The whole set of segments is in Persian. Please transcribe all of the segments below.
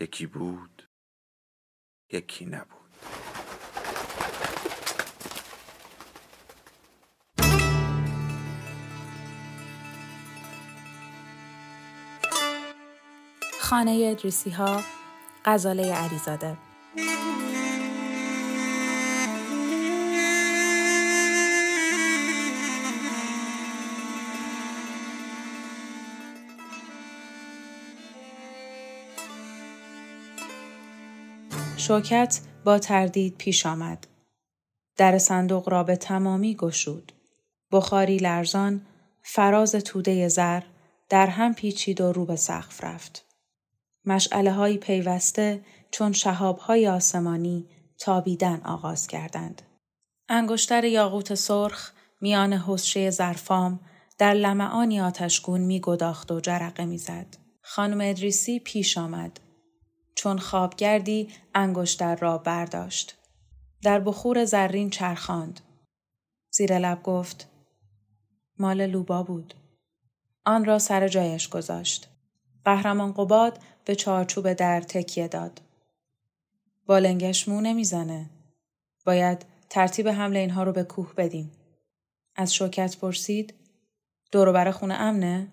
یکی بود یکی نبود. خانه ادریسی ها غزاله علیزاده. شوکت با تردید پیش آمد. در صندوق را به تمامی گشود. بخاری لرزان فراز توده زر در هم پیچید و رو به سقف رفت. مشعله های پیوسته چون شهاب های آسمانی تابیدن آغاز کردند. انگشتر یاقوت سرخ میان حسشه زرفام در لمعانی آتشگون می گداخت و جرقه می‌زد. خانم ادریسی پیش آمد. چون خوابگردی انگشتر را برداشت. در بخور زرین چرخاند. زیر لب گفت مال لوبا بود. آن را سر جایش گذاشت. قهرمان قباد به چارچوب در تکیه داد. با لنگش مو نمی‌زنه. باید ترتیب حمله اینها رو به کوه بدیم. از شوکت پرسید دوروبر خونه امنه؟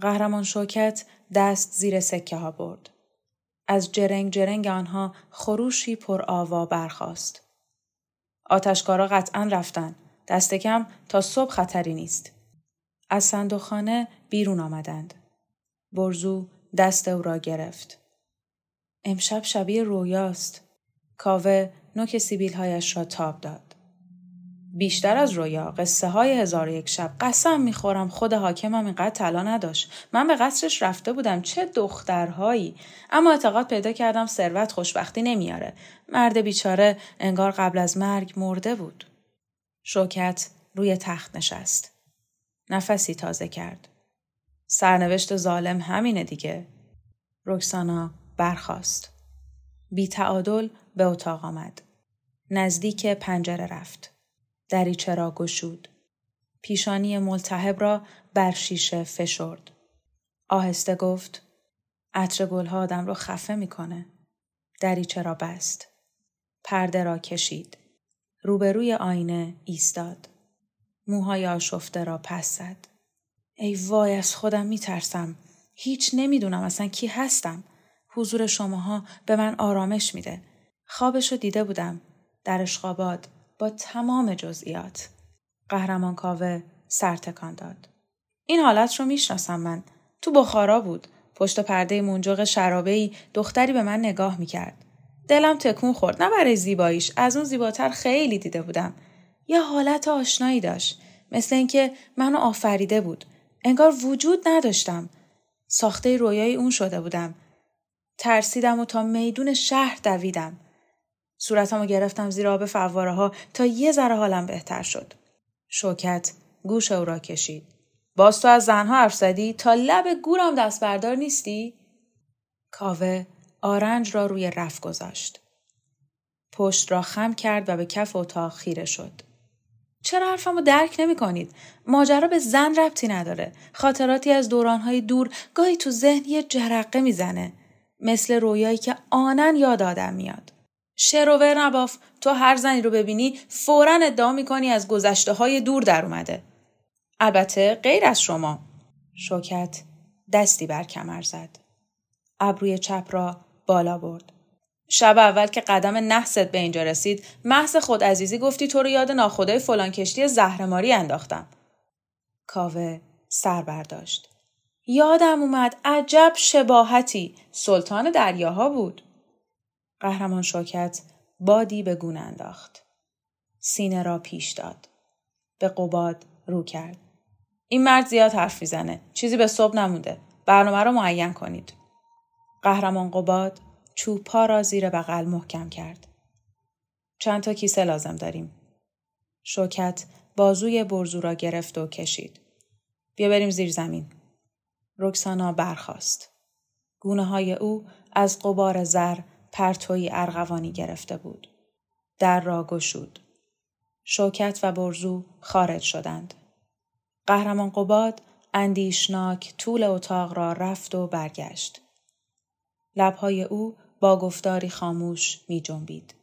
قهرمان شوکت دست زیر سکه ها برد. از جرنگ جرنگ آنها خروشی پر آوا برخاست. آتشکارا قطعا رفتن. دست کم تا صبح خطری نیست. از صندوقخانه بیرون آمدند. برزو دست او را گرفت. امشب شبیه رویاست. کاوه نوک سیبیل هایش را تاب داد. بیشتر از رویا. قصه های هزار یک شب. قسم می‌خورم خود حاکمم اینقدر طلا نداشت. من به قصرش رفته بودم. چه دخترهایی. اما اعتقاد پیدا کردم ثروت خوشبختی نمیاره. مرد بیچاره انگار قبل از مرگ مرده بود. شوکت روی تخت نشست. نفسی تازه کرد. سرنوشت ظالم همینه دیگه. رکسانا برخاست. بی تعادل به اتاق آمد. نزدیک پنجره رفت. دریچه را گشود. پیشانی ملتهب را بر شیشه فشرد. آهسته گفت عطر گلها آدم را خفه می‌کنه. دریچه را بست. پرده را کشید. روبروی آینه ایستاد. موهای آشفته را پس زد. ای وای از خودم میترسم. هیچ نمی‌دونم اصلا کی هستم. حضور شماها به من آرامش میده. خوابش رو دیده بودم. در اشخابات با تمام جزئیات. قهرمان کاوه سر تکان داد. این حالت رو می‌شناسم من. تو بخارا بود. پشت پرده منجق شرابهی دختری به من نگاه می‌کرد. دلم تکون خورد نه برای زیباییش از اون زیباتر خیلی دیده بودم. یه حالت آشنایی داشت. مثل اینکه منو آفریده بود. انگار وجود نداشتم. ساخته رویای اون شده بودم. ترسیدم و تا میدون شهر دویدم. صورتمو گرفتم زیر آب فواره ها تا یه ذره حالم بهتر شد. شوکت گوش او را کشید. باز تو از زنها حرف زدی تا لب گورم دست بردار نیستی؟ کاوه آرنج را روی رف گذاشت. پشت را خم کرد و به کف اتاق خیره شد. چرا حرفمو درک نمی کنید؟ ماجرا به زن ربطی نداره. خاطراتی از دورانهای دور گاهی تو ذهن یه جرقه می‌زنه. مثل رویایی که آنن یاد آدم میاد. شروور نباف تو هر زنی رو ببینی فورا ادعا می‌کنی از گذشته های دور در اومده. البته غیر از شما. شوکت دستی بر کمر زد. ابروی چپ را بالا برد. شب اول که قدم نحست به اینجا رسید محض خود عزیزی گفتی تو رو یاد ناخدای فلان کشتی زهرماری انداختم. کاوه سر برداشت. یادم اومد عجب شباهتی سلطان دریاها بود. قهرمان شوکت بادی به گونه انداخت. سینه را پیش داد. به قباد رو کرد. این مرد زیاد حرف می‌زنه. چیزی به صبح نمونده. برنامه رو معین کنید. قهرمان قباد چوپا را زیر بغل محکم کرد. چند تا کیسه لازم داریم. شوکت بازوی برزو را گرفت و کشید. بیا بریم زیر زمین. رکسانا برخاست. گونه های او از قبار زر پرتوی ارغوانی گرفته بود. در را گشود. شوکت و برزو خارج شدند. قهرمان قباد اندیشناک طول اتاق را رفت و برگشت. لبهای او با گفتاری خاموش می جنبید.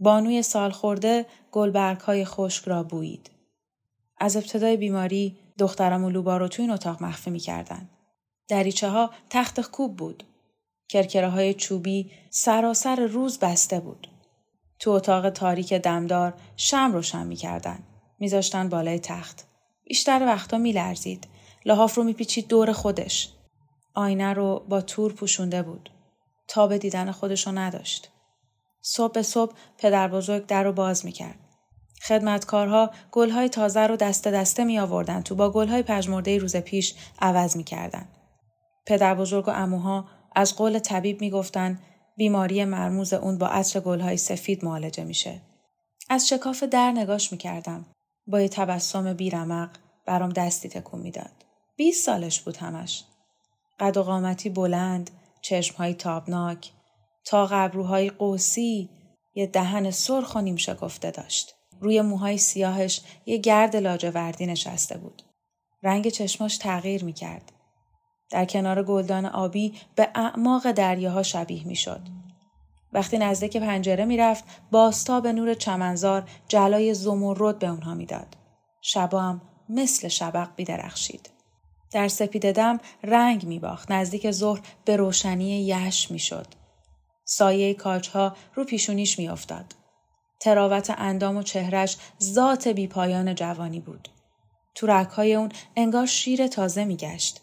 بانوی سال خورده گلبرگ های خشک را بویید. از ابتدای بیماری دخترم و لوبا تو این اتاق مخفی می کردن. دریچه ها تخت خوب بود. کرکره های چوبی سراسر روز بسته بود. تو اتاق تاریک دمدار شم روشن می کردن. میذاشتن بالای تخت. بیشتر وقتا می لرزید. لحاف رو میپیچید دور خودش. آینه رو با تور پوشونده بود. تاب دیدن خودش رو نداشت. صبح به صبح پدر بزرگ در رو باز می‌کرد. خدمتکارها گلهای تازه رو دست دسته می آوردن تو با گلهای پژمرده روز پیش عوض می کردن. پدر بزرگ و اموها از قول طبیب می گفتن بیماری مرموز اون با عطر گلهای سفید معالجه میشه. از شکاف در نگاش می کردم. با یه تبسم بیرمق برام دستی تکون می‌داد. 20 سالش بود همش. قد و قامتی بلند، چشمهای تابناک، تا قبروهای قوسی، یه دهن سرخ و نیم شکفته داشت. روی موهای سیاهش یه گرد لاجوردی نشسته بود. رنگ چشماش تغییر می کرد. در کنار گلدان آبی به اعماق دریاها شبیه می شد. وقتی نزدیک پنجره می‌رفت باستا به نور چمنزار جلای زمرد به اونها می‌داد. شبا هم مثل شبق بیدرخشید. در سپید دم رنگ می باخت. نزدیک ظهر به روشنی یش می شد. سایه کاجها رو پیشونیش می افتاد. تراوت اندام و چهرش ذات بیپایان جوانی بود. تو رکهای اون انگار شیر تازه می گشت.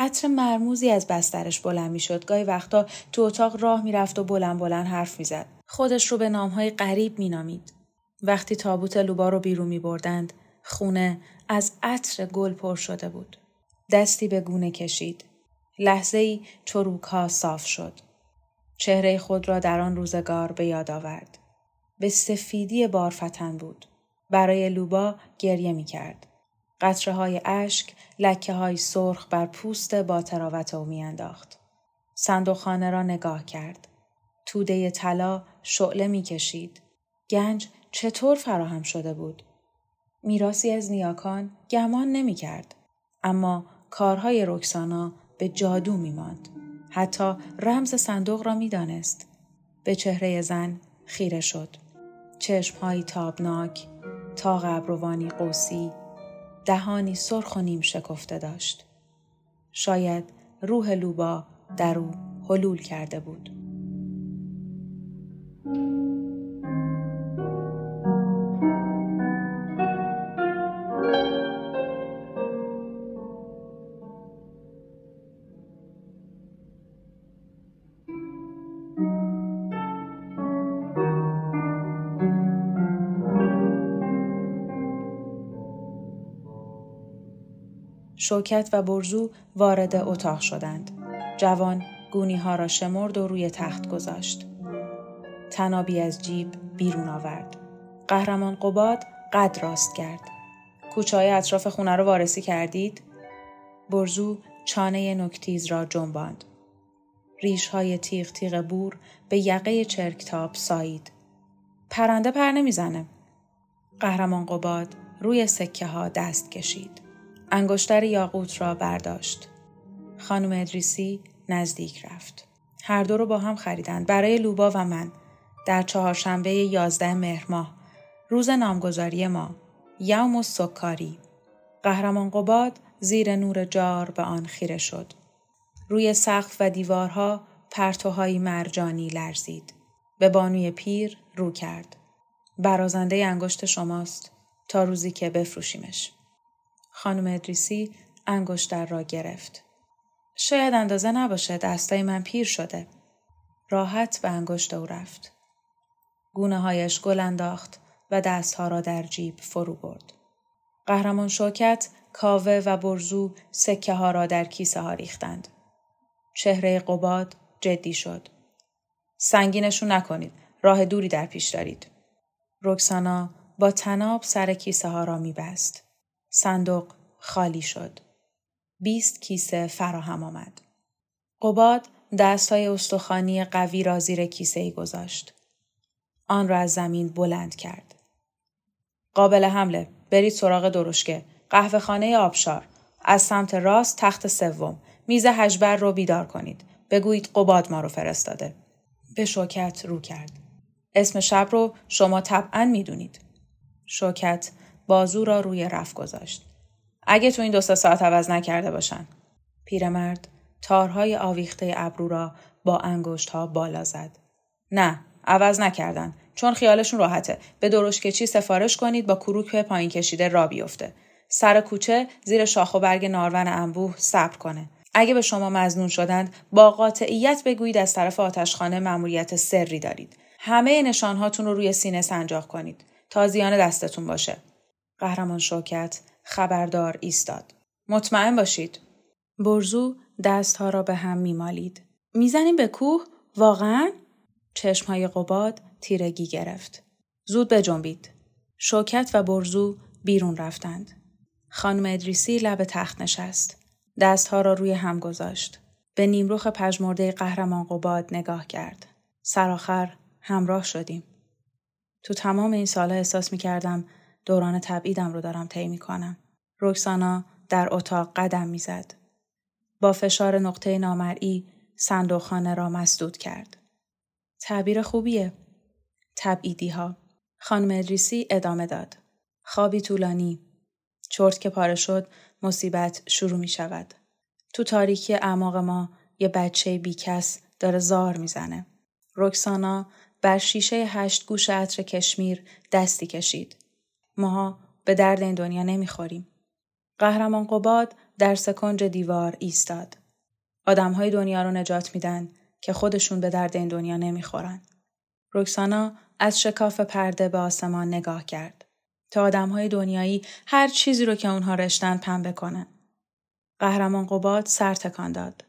عطر مرموزی از بسترش بلند می شد. گاهی وقتا تو اتاق راه می رفت و بلند بلند حرف می زد. خودش رو به نامهای غریب می نامید. وقتی تابوت لوبا رو بیرون می بردند، خونه از عطر گل پر شده بود. دستی به گونه کشید. لحظه ای چروک ها صاف شد. چهره خود را در آن روزگار به یاد آورد. به سفیدی بارفتن بود. برای لوبا گریه می کرد. قطره های اشک لکه های سرخ بر پوست با تراوت او میانداخت. صندوقخانه را نگاه کرد. توده طلا شعله می‌کشید. گنج چطور فراهم شده بود؟ میراسی از نیاکان گمان نمی کرد. اما کارهای رکسانا به جادو می ماند. حتی رمز صندوق را می دانست. به چهره زن خیره شد. چشمهایی تابناک، تا ابروانی قوسی، دهانی سرخ و نیم شکفته داشت. شاید روح لوبا در او حلول کرده بود. شوکت و برزو وارد اتاق شدند. جوان گونی ها را شمرد و روی تخت گذاشت. تنابی از جیب بیرون آورد. قهرمان قباد قد راست کرد. کوچه های اطراف خونه رو وارسی کردید؟ برزو چانه نکتیز را جنباند. ریش های تیغ تیغ بور به یقه چرکتاب سایید. پرنده پر نمی‌زنه. قهرمان قباد روی سکه ها دست کشید. انگشتر یاقوت را برداشت. خانم ادریسی نزدیک رفت. هر دو رو با هم خریدند برای لوبا و من در چهارشنبه یازده مهر ماه روز نامگذاری ما یوم و سکاری قهرمان قباد زیر نور جار به آن خیره شد. روی سقف و دیوارها پرتوهایی مرجانی لرزید. به بانوی پیر رو کرد. برازنده انگشت شماست تا روزی که بفروشیمش. خانم ادریسی انگشتر را گرفت. شاید اندازه نباشه دستای من پیر شده. راحت به انگشت او رفت. گونه هایش گل انداخت و دستها را در جیب فرو برد. قهرمان شوکت کاوه و برزو سکه ها را در کیسه ها ریختند. چهره قباد جدی شد. سنگینشون نکنید. راه دوری در پیش دارید. رکسانا با تناب سر کیسه ها را می بست. صندوق خالی شد. بیست کیسه فراهم آمد. قباد دست های استخوانی قوی را زیر کیسه ای گذاشت. آن را از زمین بلند کرد. قابل حمله. برید سراغ درشکه. قهوه خانه آبشار. از سمت راست تخت سوم. میز هجبر رو بیدار کنید. بگویید قباد ما رو فرستاده. به شوکت رو کرد. اسم شب رو شما طبعا می‌دونید. شوکت بازو را روی رف گذاشت. اگه تو این دو ساعت عوض نکرده باشن. پیرمرد تارهای آویخته ابرو را با انگشت ها بالا زد. نه، عوض نکردن. چون خیالشون راحته. به درشکچی سفارش کنید با کروک پایین کشیده را بیفته. سر کوچه زیر شاخ و برگ نارون انبوه صبر کنه. اگه به شما مزنون شدند با قاطعیت بگویید از طرف آتشخانه مأموریت سری دارید. همه نشانهاتون رو روی سینه سنجاق کنید. تازیانه دستتون باشه. قهرمان شوکت خبردار ایستاد. مطمئن باشید. برزو دستها را به هم میمالید. می‌زنیم به کوه؟ واقعا؟ چشمهای قباد تیرگی گرفت. زود بجنبید. شوکت و برزو بیرون رفتند. خانم ادریسی لب تخت نشست. دستها را روی هم گذاشت. به نیمروخ پژمرده قهرمان قباد نگاه کرد. سرآخر همراه شدیم. تو تمام این سالها احساس می کردم دوران تبعیدم رو دارم طی می کنم. رکسانا در اتاق قدم می‌زد. با فشار نقطه نامرئی صندوقخانه را مسدود کرد. تعبیر خوبیه. تبعیدی ها. خانم ادریسی ادامه داد. خوابی طولانی. چرت که پاره شد مصیبت شروع می شود. تو تاریکی اعماق ما یه بچه بیکس داره زار می‌زنه. رکسانا بر شیشه هشت گوش عطر کشمیر دستی کشید. ماها به درد این دنیا نمی‌خوریم. قهرمان قباد در سکنج دیوار ایستاد. آدمهای دنیا رو نجات میدن که خودشون به درد این دنیا نمی‌خورن. رکسانا از شکاف پرده به آسمان نگاه کرد تا آدمهای دنیایی هر چیزی رو که اونها رشتن پنبه کنن. قهرمان قباد سر تکان داد.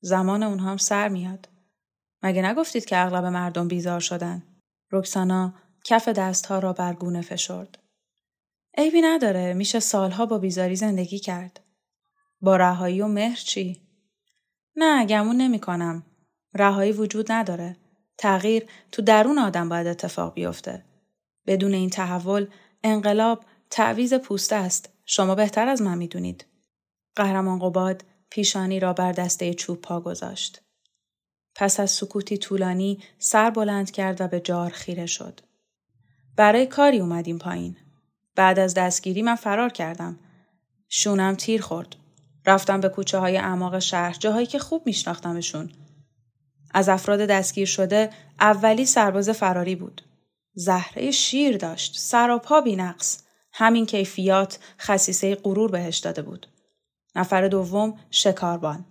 زمان اونها هم سر میاد. مگه نگفتید که اغلب مردم بیزار شدن؟ رکسانا کف دستها را بر گونه فشرد. عیبی نداره میشه سالها با بیزاری زندگی کرد. با رهایی و مهر چی؟ نه گمون نمی کنم. رهایی وجود نداره. تغییر تو درون آدم باید اتفاق بیفته. بدون این تحول انقلاب تعویز پوسته است. شما بهتر از من می‌دونید. قهرمان قباد پیشانی را بر دسته چوب پا گذاشت. پس از سکوتی طولانی سر بلند کرد و به جار خیره شد. برای کاری اومدیم پایین. بعد از دستگیری من فرار کردم. شونم تیر خورد. رفتم به کوچه های اعماق شهر جاهایی که خوب میشناختمشون. از افراد دستگیر شده اولی سرباز فراری بود. زهره شیر داشت. سر و پا. همین کیفیات خصیصه غرور بهش داده بود. نفر دوم شکاربان.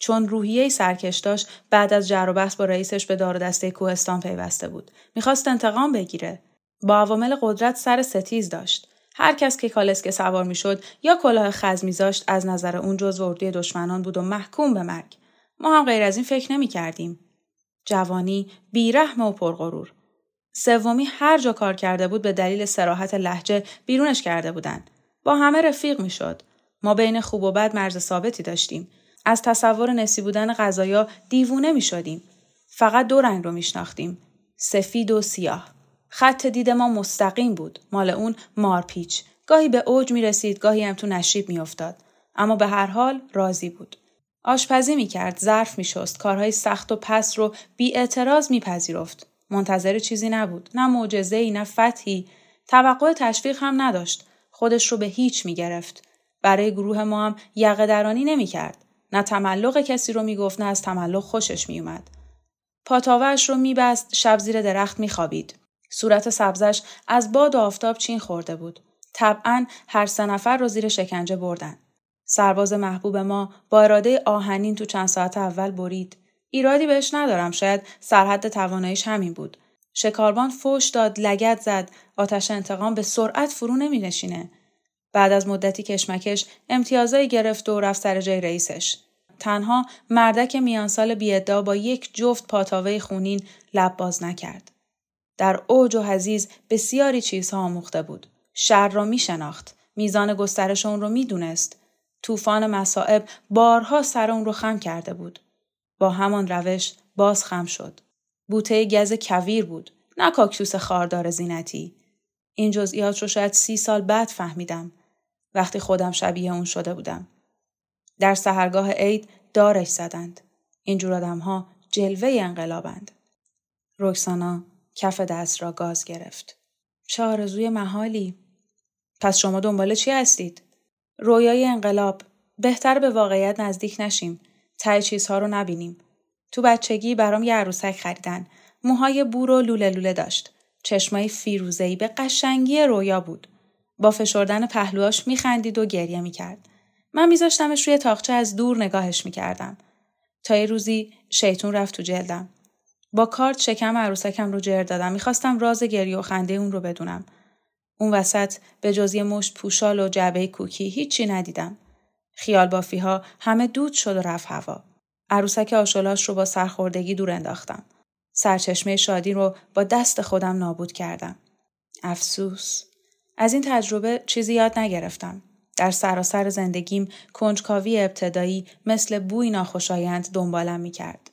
چون روحیه سرکش داشت بعد از جر و بحث با رئیسش به دار دسته کوهستان پیوسته بود. می‌خواست انتقام بگیره. با عوامل قدرت سر ستیز داشت. هر کس که کالسکه سوار می‌شد یا کلاه خز میذاشت از نظر اون جز اردوی دشمنان بود و محکوم به مرگ. ما هم غیر از این فکر نمی کردیم. جوانی بیرحم و پرغرور. سومی هر جا کار کرده بود به دلیل سراحت لحجه بیرونش کرده بودند. با همه رفیق می‌شد. ما بین خوب و بد مرز ثابتی داشتیم. از تصور نسی بودن غذایا دیوونه می شدیم. فقط دو رنگ رو میشناختیم. سفید و سیاه. خط دید ما مستقیم بود. مال اون مارپیچ. گاهی به اوج می رسید گاهی هم تو نشیب می افتاد. اما به هر حال راضی بود. آشپزی می کرد، ظرف می شست، کارهای سخت و پس رو بی اعتراض می پذیرفت. منتظر چیزی نبود. نه معجزه ای، نه فتحی. توقع تشویق هم نداشت. خودش رو به هیچ می گرفت. برای گروه ما هم یقه درانی نمی کرد. نه تملق کسی رو می‌گفت نه از تملق خوشش میومد. پاتاوش رو میبست شب زیر درخت میخوابید. صورت سبزش از باد و آفتاب چین خورده بود. طبعا هر سه نفر رو زیر شکنجه بردن. سرباز محبوب ما با اراده آهنین تو چند ساعت اول برید. ایرادی بهش ندارم شاید سرحد تواناییش همین بود. شکاربان فوش داد لگت زد آتش انتقام به سرعت فرو نمی نشینه. بعد از مدتی کشمکش امتیازایی گرفت و رفت سر جای رئیسش. تنها مردک میانسال بیادا با یک جفت پاتاوه خونین لب باز نکرد. در اوج و حزیز بسیاری چیزها آموخته بود. شر را می شناخت. میزان گسترش اون رو می دونست. طوفان مسائب بارها سر اون رو خم کرده بود. با همان روش باز خم شد. بوته گز کویر بود. نه کاکتوس خاردار زینتی. این جزئیات رو شاید سی سال بعد فهمیدم. وقتی خودم شبیه اون شده بودم. در سهرگاه عید دارش زدند. اینجور آدم ها جلوه انقلابند. روکسانا کف دست را گاز گرفت. چه آرزوی محالی. پس شما دنبال چی هستید؟ رویای انقلاب. بهتر به واقعیت نزدیک نشیم. تای چیزها رو نبینیم. تو بچگی برام یه عروسک خریدن. موهای بور و لوله لوله داشت. چشمای فیروزهی به قشنگی رویا بود. با فشردن پهلوهاش میخندید و گریه می‌کرد. من میذاشتمش روی تاقچه از دور نگاهش می‌کردم. تا یه روزی شیطون رفت تو جلدم. با کارت شکم عروسکم رو جر دادم. می‌خواستم راز گریه و خنده اون رو بدونم. اون وسط به جز یه مشت پوشال و جعبه کوکی هیچی ندیدم. خیال بافی ها همه دود شد و رفت هوا. عروسک آشولاش رو با سرخوردگی دور انداختم. سرچشمه شادی رو با دست خودم نابود کردم. افسوس. از این تجربه چیزی یاد نگرفتم. در سراسر زندگیم کنجکاوی ابتدایی مثل بوی ناخوشایند دنبالم می کرد.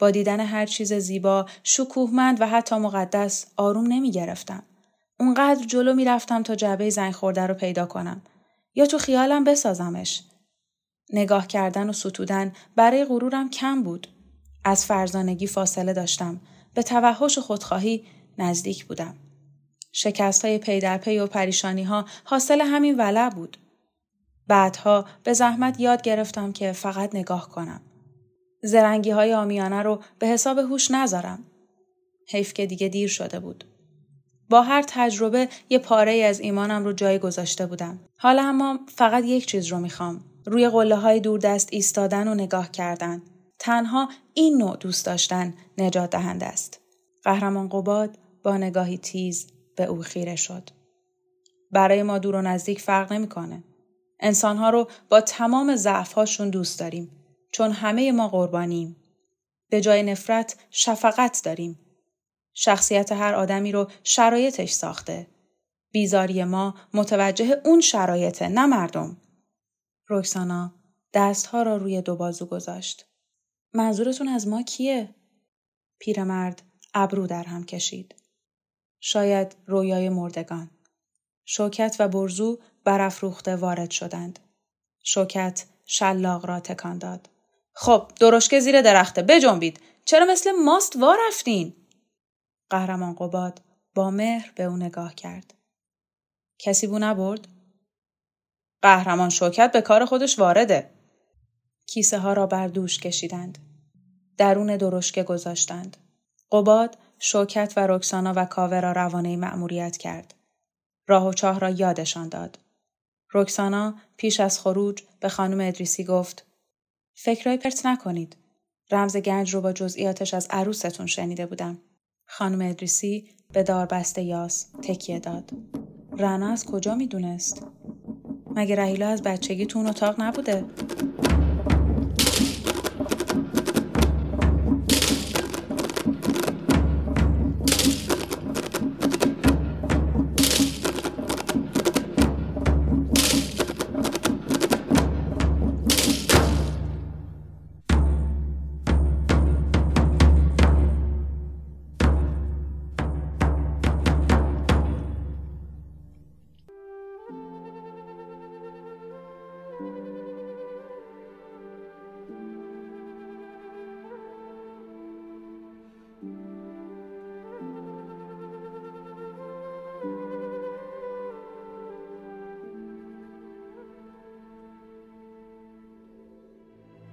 با دیدن هر چیز زیبا، شکوهمند و حتی مقدس آروم نمی گرفتم. اونقدر جلو می رفتم تا جعبه زنگ خورده رو پیدا کنم. یا تو خیالم بسازمش. نگاه کردن و ستودن برای غرورم کم بود. از فرزانگی فاصله داشتم. به توحش و خودخواهی نزدیک بودم. شکست های پی در پی و پریشانی ها حاصل همین ولع بود. بعدها به زحمت یاد گرفتم که فقط نگاه کنم. زرنگی های آمیانه رو به حساب هوش نذارم. حیف که دیگه دیر شده بود. با هر تجربه یه پاره از ایمانم رو جای گذاشته بودم. حالا اما فقط یک چیز رو می‌خوام. روی قله های دوردست ایستادن و نگاه کردن. تنها این نوع دوست داشتن نجات دهنده است. قهرمان قباد با نگاهی تیز به او خیره شد. برای ما دور و نزدیک فرق نمی‌کنه. انسانها رو با تمام ضعفهاشون دوست داریم چون همه ما قربانیم. به جای نفرت شفقت داریم. شخصیت هر آدمی رو شرایطش ساخته. بیزاری ما متوجه اون شرایطه نه مردم. روکسانا دستها را روی دو بازو گذاشت. منظورتون از ما کیه؟ پیرمرد ابرو در هم کشید. شاید رویای مردگان. شوکت و برزو برافروخته وارد شدند. شوکت شلاق را تکان داد. خب درشکه زیر درخته بجنبید. چرا مثل ماست وا رفتین؟ قهرمان قباد با مهر به او نگاه کرد. کسی بو نبرد؟ قهرمان شوکت به کار خودش وارده. کیسه ها را بر دوش کشیدند. درون درشکه گذاشتند. قباد شوکت و رکسانا و کاوه را روانه مأموریت کرد. راه و چاه را یادشان داد. رکسانا پیش از خروج به خانم ادریسی گفت فکرای پرت نکنید. رمز گنج رو با جزئیاتش از عروستون شنیده بودم. خانم ادریسی به داربست یاس تکیه داد. رنا از کجا می‌دونست؟ مگه رهیلا از بچگی تو اون اتاق نبوده؟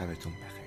شبتون بخیر.